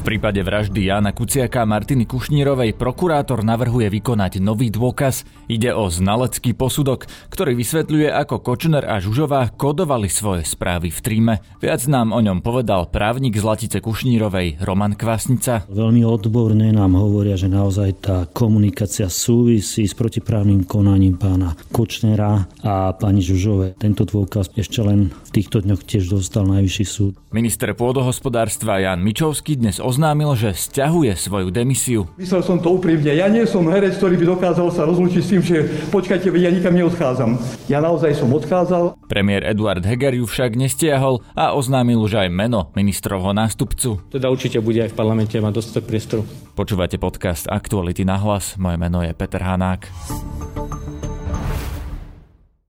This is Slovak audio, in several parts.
V prípade vraždy Jana Kuciaka a Martiny Kušnírovej prokurátor navrhuje vykonať nový dôkaz. Ide o znalecký posudok, ktorý vysvetľuje, ako Kočner a Žužová kodovali svoje správy v tríme. Viac nám o ňom povedal právnik Zlatice Kušnírovej Roman Kvasnica. Veľmi odborne nám hovoria, že naozaj tá komunikácia súvisí s protiprávnym konaním pána Kočnera a pani Žužovej. Tento dôkaz ešte len v týchto dňoch tiež dostal najvyšší súd. Minister pôdohospodárstva Jan Mičovský dnes oznámil, že stiahuje svoju demisiu. Myslel som to úprimne. Ja nie som herec, ktorý by dokázal sa rozlúčiť s tým, že počkajte, ja nikam neodchádzam. Ja naozaj som odchádzal. Premiér Eduard Heger ju však nestiahol a oznámil už aj meno ministrovho nástupcu. Teda určite bude aj v parlamente mať dostatok priestoru. Počúvate podcast Aktuality na hlas. Moje meno je Peter Hanák.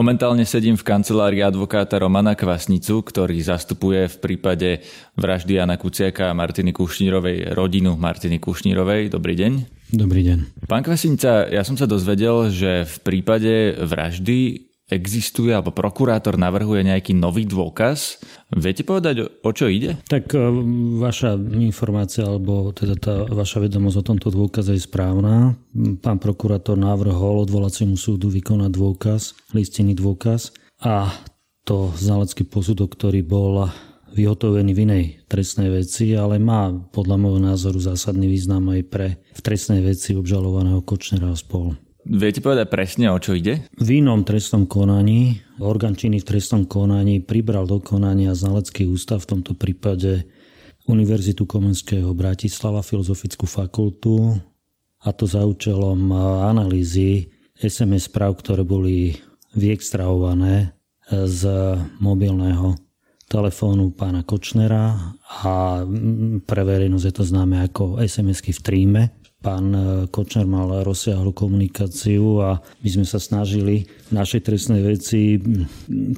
Momentálne sedím v kancelárii advokáta Romana Kvasnicu, ktorý zastupuje v prípade vraždy Jana Kuciaka a Martiny Kušnírovej rodinu Martiny Kušnírovej. Dobrý deň. Dobrý deň. Pán Kvesinca, ja som sa dozvedel, že v prípade vraždy existuje, alebo prokurátor navrhuje nejaký nový dôkaz. Viete povedať, o čo ide? Tak e, vaša informácia, alebo teda tá vaša vedomosť o tomto dôkaze je správna. Pán prokurátor navrhol odvolaciemu súdu vykonať dôkaz, listinný dôkaz a to znalecký posudok, ktorý bol vyhotovený v inej trestnej veci, ale má podľa môjho názoru zásadný význam aj pre v trestnej veci obžalovaného Kočnera a spol. Viete povedať presne, o čo ide? V inom trestnom konaní, orgán činný v trestnom konaní pribral do konania znalecký ústav, v tomto prípade Univerzitu Komenského Bratislava, Filozofickú fakultu, a to za účelom analýzy SMS správ, ktoré boli vyextrahované z mobilného telefónu pána Kočnera a pre verejnosť je to známe ako SMS-ky v tríme. Pán e, Kočner mal rozsiahlu komunikáciu a my sme sa snažili v našej trestnej veci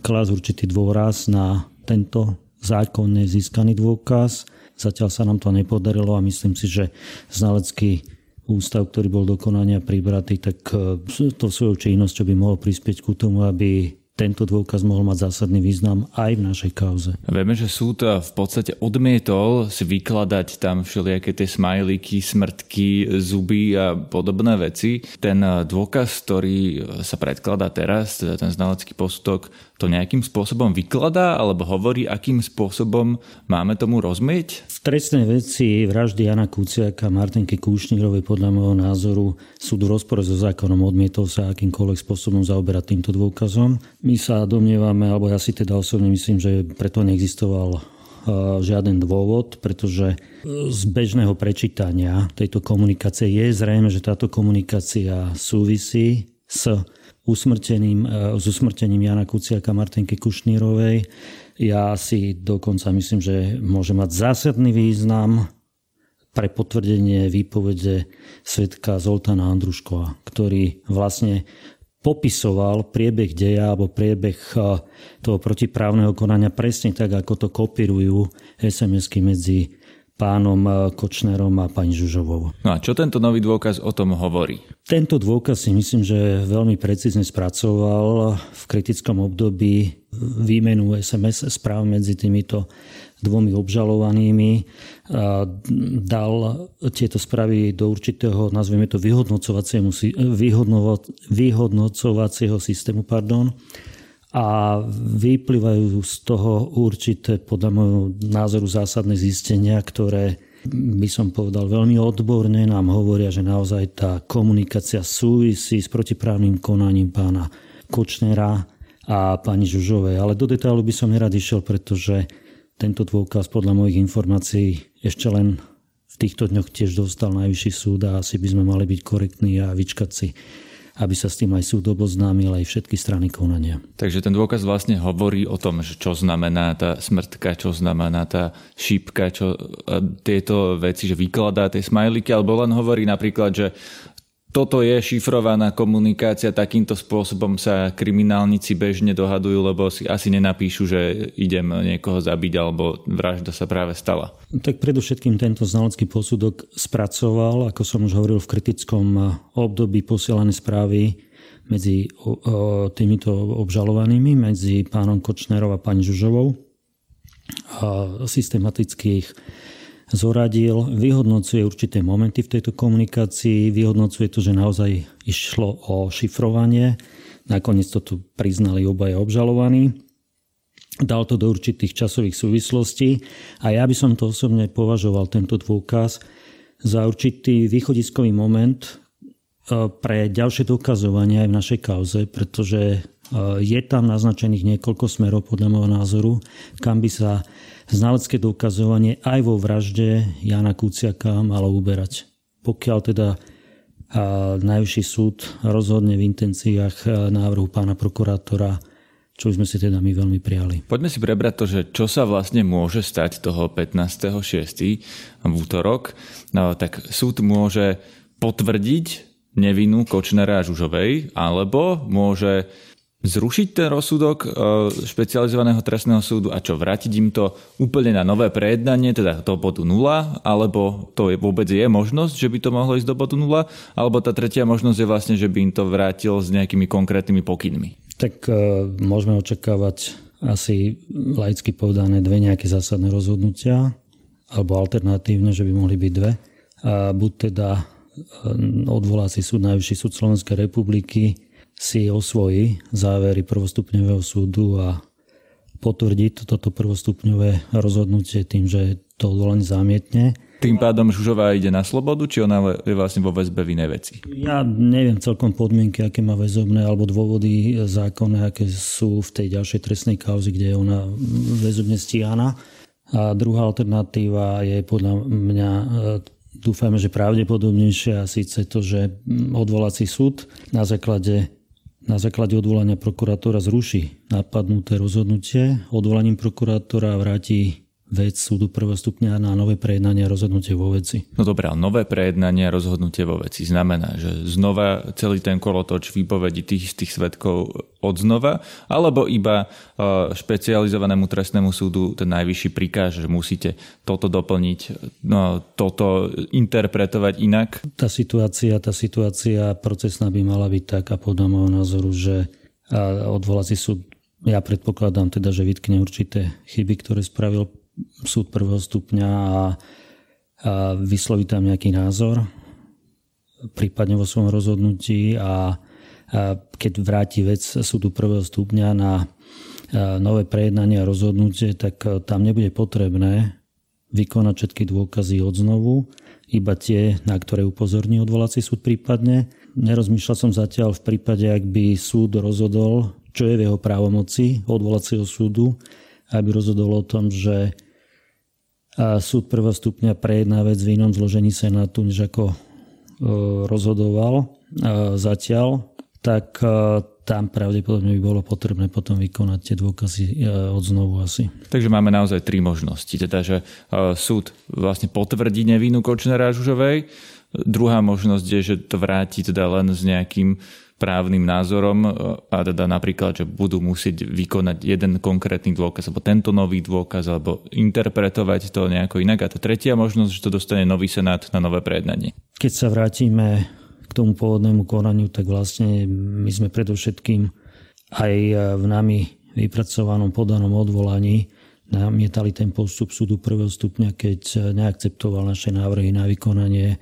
klásť určitý dôraz na tento zákonne získaný dôkaz. Zatiaľ sa nám to nepodarilo a myslím si, že znalecký ústav, ktorý bol dokonania pribratý, tak e, to svojou činnosťou by mohol prispieť ku tomu, aby tento dôkaz mohol mať zásadný význam aj v našej kauze. Vieme, že súd v podstate odmietol si vykladať tam všelijaké tie smajlíky, smrtky, zuby a podobné veci. Ten dôkaz, ktorý sa predkladá teraz, teda ten znalecký posudok, to nejakým spôsobom vykladá alebo hovorí, akým spôsobom máme tomu rozmieť? V trestnej veci vraždy Jana Kuciaka a Martinky Kúšnírovej podľa môjho názoru súd v rozpore so zákonom odmietol sa akýmkoľvek spôsobom zaoberať týmto dôkazom. My sa domnievame, alebo ja si teda osobne myslím, že preto neexistoval žiaden dôvod, pretože z bežného prečítania tejto komunikácie je zrejme, že táto komunikácia súvisí s usmrtením, e, s usmrtením Jana Kuciaka Martinky Kušnírovej. Ja si dokonca myslím, že môže mať zásadný význam pre potvrdenie výpovede svetka Zoltána Andruškova, ktorý vlastne popisoval priebeh deja alebo priebeh e, toho protiprávneho konania presne tak, ako to kopírujú SMS-ky medzi pánom eh, Kočnerom a pani Žužovou. No a čo tento nový dôkaz o tom hovorí? Tento dôkaz si myslím, že veľmi precízne spracoval v kritickom období výmenu SMS správ medzi týmito dvomi obžalovanými. A dal tieto správy do určitého, nazvieme to, vyhodnocovacieho systému. Pardon, a vyplývajú z toho určité, podľa môjho názoru, zásadné zistenia, ktoré by som povedal veľmi odborne nám hovoria, že naozaj tá komunikácia súvisí s protiprávnym konaním pána Kočnera a pani Žužovej. Ale do detailu by som nerad išiel, pretože tento dôkaz podľa mojich informácií ešte len v týchto dňoch tiež dostal najvyšší súd a asi by sme mali byť korektní a vyčkať si aby sa s tým aj súd oboznámil aj všetky strany konania. Takže ten dôkaz vlastne hovorí o tom, že čo znamená tá smrtka, čo znamená tá šípka, čo tieto veci, že vykladá tie smajlíky, alebo len hovorí napríklad, že toto je šifrovaná komunikácia, takýmto spôsobom sa kriminálnici bežne dohadujú, lebo si asi nenapíšu, že idem niekoho zabiť alebo vražda sa práve stala. Tak predovšetkým tento znalecký posudok spracoval, ako som už hovoril, v kritickom období posielané správy medzi týmito obžalovanými, medzi pánom Kočnerom a pani Žužovou. A systematických zoradil, vyhodnocuje určité momenty v tejto komunikácii, vyhodnocuje to, že naozaj išlo o šifrovanie. Nakoniec to tu priznali obaja obžalovaní. Dal to do určitých časových súvislostí a ja by som to osobne považoval, tento dôkaz, za určitý východiskový moment e, pre ďalšie dokazovanie aj v našej kauze, pretože je tam naznačených niekoľko smerov podľa môjho názoru, kam by sa znalecké dokazovanie aj vo vražde Jana Kuciaka malo uberať. Pokiaľ teda Najvyšší súd rozhodne v intenciách návrhu pána prokurátora, čo sme si teda my veľmi prijali. Poďme si prebrať to, že čo sa vlastne môže stať toho 15.6. v útorok. No, tak súd môže potvrdiť nevinu Kočnera a Žužovej, alebo môže zrušiť ten rozsudok e, špecializovaného trestného súdu a čo, vrátiť im to úplne na nové prejednanie, teda do bodu nula, alebo to je, vôbec je možnosť, že by to mohlo ísť do bodu nula, alebo tá tretia možnosť je vlastne, že by im to vrátil s nejakými konkrétnymi pokynmi. Tak uh, môžeme očakávať asi laicky povedané dve nejaké zásadné rozhodnutia, alebo alternatívne, že by mohli byť dve. A buď teda e, odvolací súd, Najvyšší súd Slovenskej republiky si osvojí závery prvostupňového súdu a potvrdí toto prvostupňové rozhodnutie tým, že to odvolanie zamietne. Tým pádom Žužová ide na slobodu, či ona je vlastne vo väzbe v inej veci? Ja neviem celkom podmienky, aké má väzobné alebo dôvody zákonné, aké sú v tej ďalšej trestnej kauzi, kde je ona väzobne stíhaná. A druhá alternatíva je podľa mňa dúfajme, že pravdepodobnejšia a síce to, že odvolací súd na základe na základe odvolania prokurátora zruší napadnuté rozhodnutie, odvolaním prokurátora vráti vec súdu prvého stupňa na nové prejednanie a rozhodnutie vo veci. No dobré, ale nové prejednanie a rozhodnutie vo veci znamená, že znova celý ten kolotoč výpovedí tých istých svetkov od znova, alebo iba e, špecializovanému trestnému súdu ten najvyšší prikáže, že musíte toto doplniť, no, toto interpretovať inak? Tá situácia, tá situácia procesná by mala byť taká podľa môjho názoru, že odvolací súd ja predpokladám teda, že vytkne určité chyby, ktoré spravil súd prvého stupňa a, a vysloviť tam nejaký názor, prípadne vo svojom rozhodnutí a, a keď vráti vec súdu prvého stupňa na nové prejednanie a rozhodnutie, tak tam nebude potrebné vykonať všetky dôkazy od znovu, iba tie, na ktoré upozorní odvolací súd prípadne. Nerozmýšľal som zatiaľ v prípade, ak by súd rozhodol, čo je v jeho právomoci odvolacieho súdu, aby rozhodol o tom, že súd prvého stupňa prejedná vec v inom zložení Senátu, než ako e, rozhodoval e, zatiaľ, tak e, tam pravdepodobne by bolo potrebné potom vykonať tie dôkazy od znovu asi. Takže máme naozaj tri možnosti. Teda, že súd vlastne potvrdí nevinu Kočnera Žužovej, druhá možnosť je, že to vráti teda len s nejakým právnym názorom a teda napríklad, že budú musieť vykonať jeden konkrétny dôkaz alebo tento nový dôkaz alebo interpretovať to nejako inak. A tá tretia možnosť, že to dostane nový senát na nové prejednanie. Keď sa vrátime k tomu pôvodnému konaniu, tak vlastne my sme predovšetkým aj v nami vypracovanom podanom odvolaní namietali ten postup súdu prvého stupňa, keď neakceptoval naše návrhy na vykonanie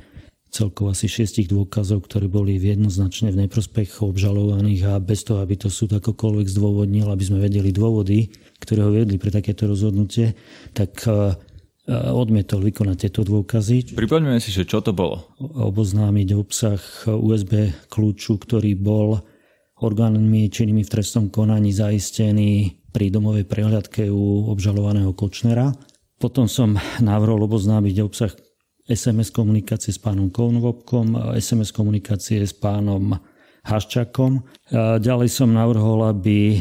celkovo asi šiestich dôkazov, ktoré boli jednoznačne v neprospech obžalovaných a bez toho, aby to súd akokoľvek zdôvodnil, aby sme vedeli dôvody, ktoré ho viedli pre takéto rozhodnutie, tak e, e, odmietol vykonať tieto dôkazy. Pripoďme si, že čo to bolo? Oboznámiť obsah USB kľúču, ktorý bol orgánmi činnými v trestnom konaní zaistený pri domovej prehľadke u obžalovaného Kočnera. Potom som navrhol oboznámiť obsah SMS komunikácie s pánom Konvopkom, SMS komunikácie s pánom Haščakom. Ďalej som navrhol, aby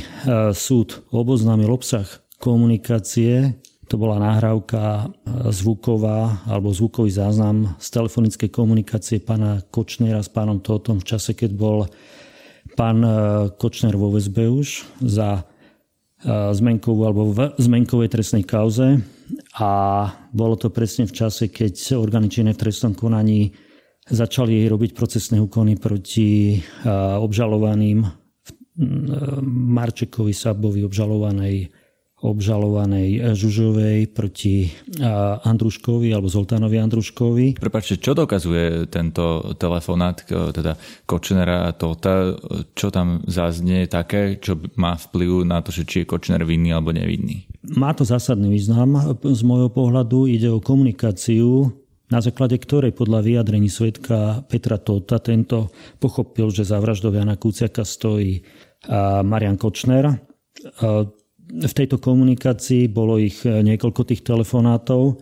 súd oboznámil obsah komunikácie To bola nahrávka zvuková alebo zvukový záznam z telefonickej komunikácie pána Kočnera s pánom Totom v čase, keď bol pán Kočner vo väzbe už za zmenkovú alebo v zmenkovej trestnej kauze a bolo to presne v čase, keď orgány činné v trestnom konaní začali robiť procesné úkony proti obžalovaným Marčekovi Sabovi, obžalovanej obžalovanej Žužovej proti Andruškovi alebo Zoltánovi Andruškovi. Prepačte, čo dokazuje tento telefonát teda Kočnera a Tota? Čo tam zaznie také, čo má vplyv na to, že či je Kočner vinný alebo nevinný? Má to zásadný význam. Z môjho pohľadu ide o komunikáciu na základe ktorej podľa vyjadrení svetka Petra Tota tento pochopil, že za vraždou Jana Kuciaka stojí Marian Kočner. V tejto komunikácii bolo ich niekoľko tých telefonátov.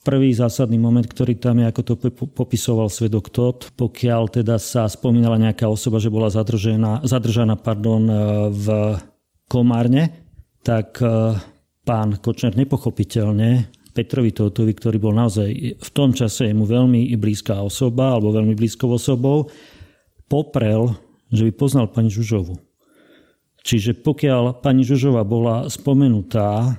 Prvý zásadný moment, ktorý tam je, ako to popisoval svedok Tot, pokiaľ teda sa spomínala nejaká osoba, že bola zadržaná, zadržaná pardon, v Komárne, tak pán Kočner nepochopiteľne Petrovi Totovi, ktorý bol naozaj v tom čase mu veľmi blízka osoba alebo veľmi blízkou osobou, poprel, že by poznal pani Žužovu. Čiže pokiaľ pani Žužova bola spomenutá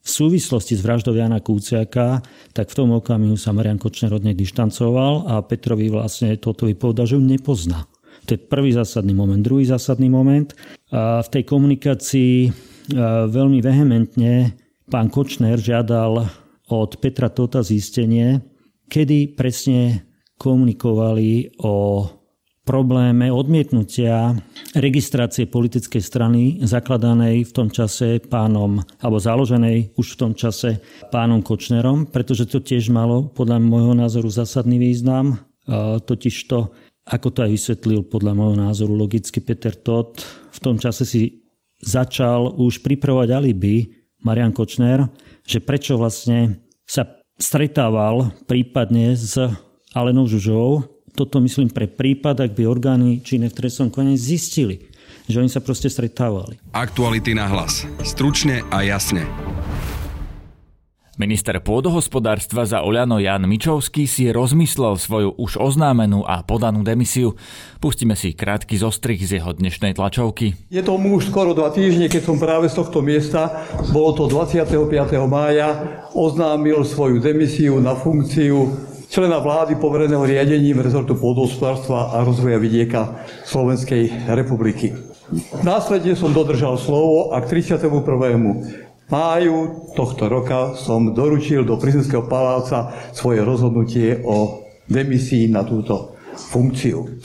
v súvislosti s vraždou Jana Kúciaka, tak v tom okamihu sa Marian Kočner od nej dištancoval a Petrovi vlastne Totovi povedal, že ju nepozná. To je prvý zásadný moment. Druhý zásadný moment. A v tej komunikácii veľmi vehementne pán Kočner žiadal od Petra Tota zistenie, kedy presne komunikovali o probléme odmietnutia registrácie politickej strany zakladanej v tom čase pánom, alebo založenej už v tom čase pánom Kočnerom, pretože to tiež malo podľa môjho názoru zásadný význam. Totiž to, ako to aj vysvetlil podľa môjho názoru logicky Peter Todt, v tom čase si začal už pripravovať alibi Marian Kočner, že prečo vlastne sa stretával prípadne s Alenou Žužovou. Toto myslím pre prípad, ak by orgány činné v trestnom konaní zistili, že oni sa proste stretávali. Aktuality na hlas. Stručne a jasne. Minister pôdohospodárstva za Oľano Jan Mičovský si rozmyslel svoju už oznámenú a podanú demisiu. Pustíme si krátky zostrih z jeho dnešnej tlačovky. Je to už skoro dva týždne, keď som práve z tohto miesta, bolo to 25. mája, oznámil svoju demisiu na funkciu člena vlády povereného riadením rezortu pôdohospodárstva a rozvoja vidieka Slovenskej republiky. Následne som dodržal slovo a k 31 máju tohto roka som doručil do prezidentského paláca svoje rozhodnutie o demisii na túto funkciu.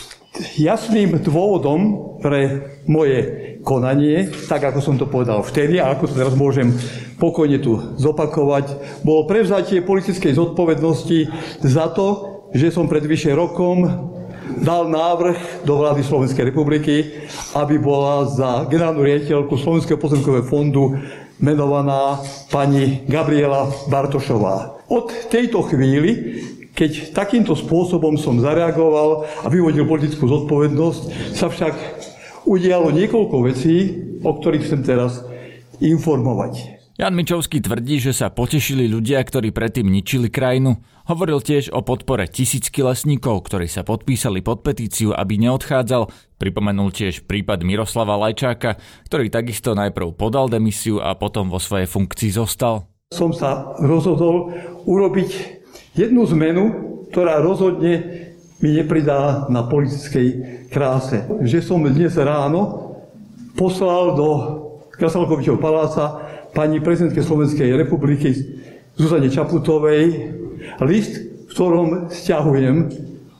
Jasným dôvodom pre moje konanie, tak ako som to povedal vtedy a ako to teraz môžem pokojne tu zopakovať, bolo prevzatie politickej zodpovednosti za to, že som pred vyše rokom dal návrh do vlády Slovenskej republiky, aby bola za generálnu riaditeľku Slovenského pozemkového fondu menovaná pani Gabriela Bartošová. Od tejto chvíli, keď takýmto spôsobom som zareagoval a vyvodil politickú zodpovednosť, sa však udialo niekoľko vecí, o ktorých chcem teraz informovať. Jan Mičovský tvrdí, že sa potešili ľudia, ktorí predtým ničili krajinu. Hovoril tiež o podpore tisícky lesníkov, ktorí sa podpísali pod petíciu, aby neodchádzal. Pripomenul tiež prípad Miroslava Lajčáka, ktorý takisto najprv podal demisiu a potom vo svojej funkcii zostal. Som sa rozhodol urobiť jednu zmenu, ktorá rozhodne mi nepridá na politickej kráse. Že som dnes ráno poslal do Krasalkovičov paláca pani prezidentke Slovenskej republiky Zuzane Čaputovej list, v ktorom stiahujem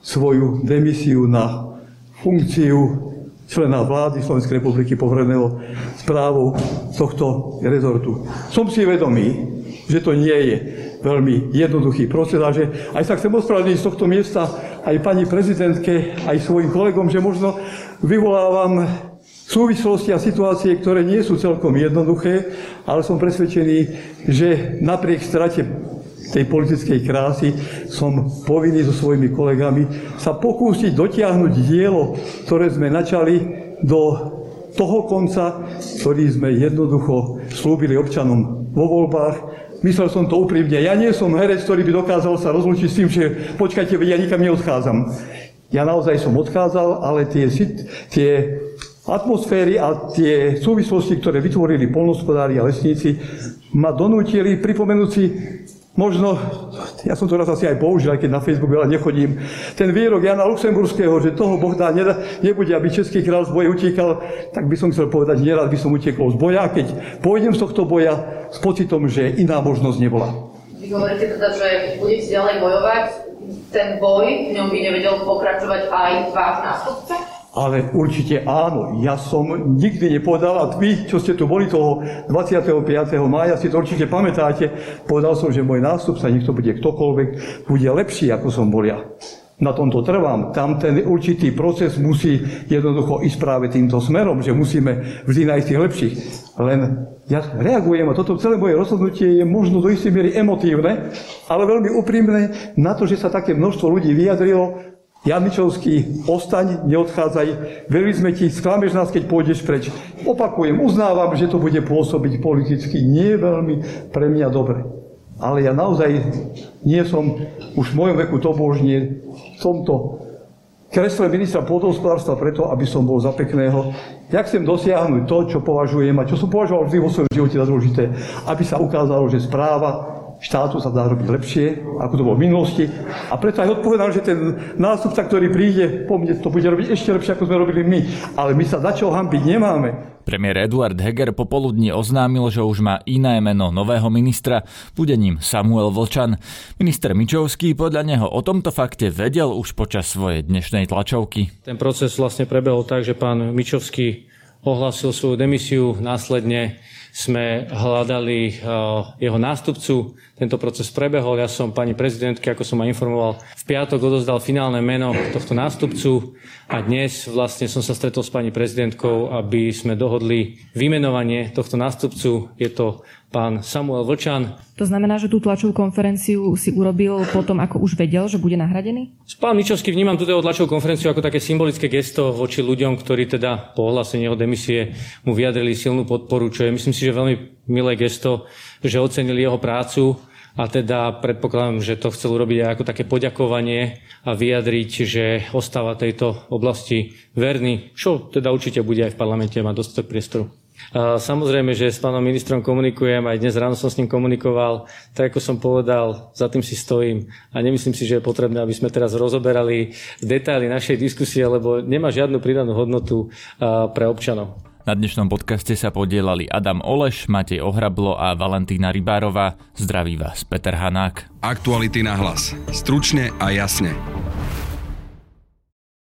svoju demisiu na funkciu člena vlády Slovenskej republiky povereného správou tohto rezortu. Som si vedomý, že to nie je veľmi jednoduchý proces a že aj sa chcem ospravedlniť z tohto miesta aj pani prezidentke, aj svojim kolegom, že možno vyvolávam súvislosti a situácie, ktoré nie sú celkom jednoduché, ale som presvedčený, že napriek strate tej politickej krásy som povinný so svojimi kolegami sa pokúsiť dotiahnuť dielo, ktoré sme načali do toho konca, ktorý sme jednoducho slúbili občanom vo voľbách. Myslel som to úprimne. Ja nie som herec, ktorý by dokázal sa rozlučiť s tým, že počkajte, ja nikam neodchádzam. Ja naozaj som odchádzal, ale tie, tie atmosféry a tie súvislosti, ktoré vytvorili polnospodári a lesníci, ma donútili pripomenúť si možno, ja som to raz asi aj použil, aj keď na Facebook veľa nechodím, ten výrok Jana Luxemburského, že toho Bohdá nebude, aby Český král z boja utíkal, tak by som chcel povedať, nerad by som utiekol z boja, keď pôjdem z tohto boja s pocitom, že iná možnosť nebola. Vy hovoríte teda, že budete ďalej bojovať, ten boj, v ňom by nevedel pokračovať aj váš nástupca? Ale určite áno, ja som nikdy nepovedal, a vy, čo ste tu boli toho 25. mája, si to určite pamätáte, povedal som, že môj nástupca, nech to bude ktokoľvek, bude lepší, ako som bol ja. Na tomto trvám. Tam ten určitý proces musí jednoducho ísť práve týmto smerom, že musíme vždy nájsť tých lepších. Len ja reagujem a toto celé moje rozhodnutie je možno do istej miery emotívne, ale veľmi úprimné na to, že sa také množstvo ľudí vyjadrilo, Janičovský, ostaň, neodchádzaj, verili sme ti, sklameš nás, keď pôjdeš preč. Opakujem, uznávam, že to bude pôsobiť politicky nie veľmi pre mňa dobre. Ale ja naozaj nie som už v mojom veku tobožne v tomto kresle ministra pôdohospodárstva preto, aby som bol za pekného. Ja chcem dosiahnuť to, čo považujem a čo som považoval vždy vo svojom živote za dôležité, aby sa ukázalo, že správa štátu sa dá robiť lepšie, ako to bolo v minulosti. A preto aj odpovedám, že ten nástupca, ktorý príde, po mne to bude robiť ešte lepšie, ako sme robili my. Ale my sa za čo hambiť nemáme. Premiér Eduard Heger popoludní oznámil, že už má iné meno nového ministra, bude ním Samuel Vlčan. Minister Mičovský podľa neho o tomto fakte vedel už počas svojej dnešnej tlačovky. Ten proces vlastne prebehol tak, že pán Mičovský ohlásil svoju demisiu, následne sme hľadali eh, jeho nástupcu. Tento proces prebehol. Ja som pani prezidentke, ako som ma informoval, v piatok odozdal finálne meno tohto nástupcu a dnes vlastne som sa stretol s pani prezidentkou, aby sme dohodli vymenovanie tohto nástupcu. Je to pán Samuel Vlčan. To znamená, že tú tlačovú konferenciu si urobil potom, ako už vedel, že bude nahradený? Pán Mičovský vnímam túto tlačovú konferenciu ako také symbolické gesto voči ľuďom, ktorí teda po ohlásení jeho demisie mu vyjadrili silnú podporu, čo je myslím si, že veľmi milé gesto, že ocenili jeho prácu a teda predpokladám, že to chcel urobiť aj ako také poďakovanie a vyjadriť, že ostáva tejto oblasti verný, čo teda určite bude aj v parlamente mať dostatok priestoru. Samozrejme, že s pánom ministrom komunikujem, aj dnes ráno som s ním komunikoval. Tak ako som povedal, za tým si stojím a nemyslím si, že je potrebné, aby sme teraz rozoberali detaily našej diskusie, lebo nemá žiadnu pridanú hodnotu pre občanov. Na dnešnom podcaste sa podielali Adam Oleš, Matej Ohrablo a Valentína Rybárová. Zdraví vás Peter Hanák. Aktuality na hlas. Stručne a jasne.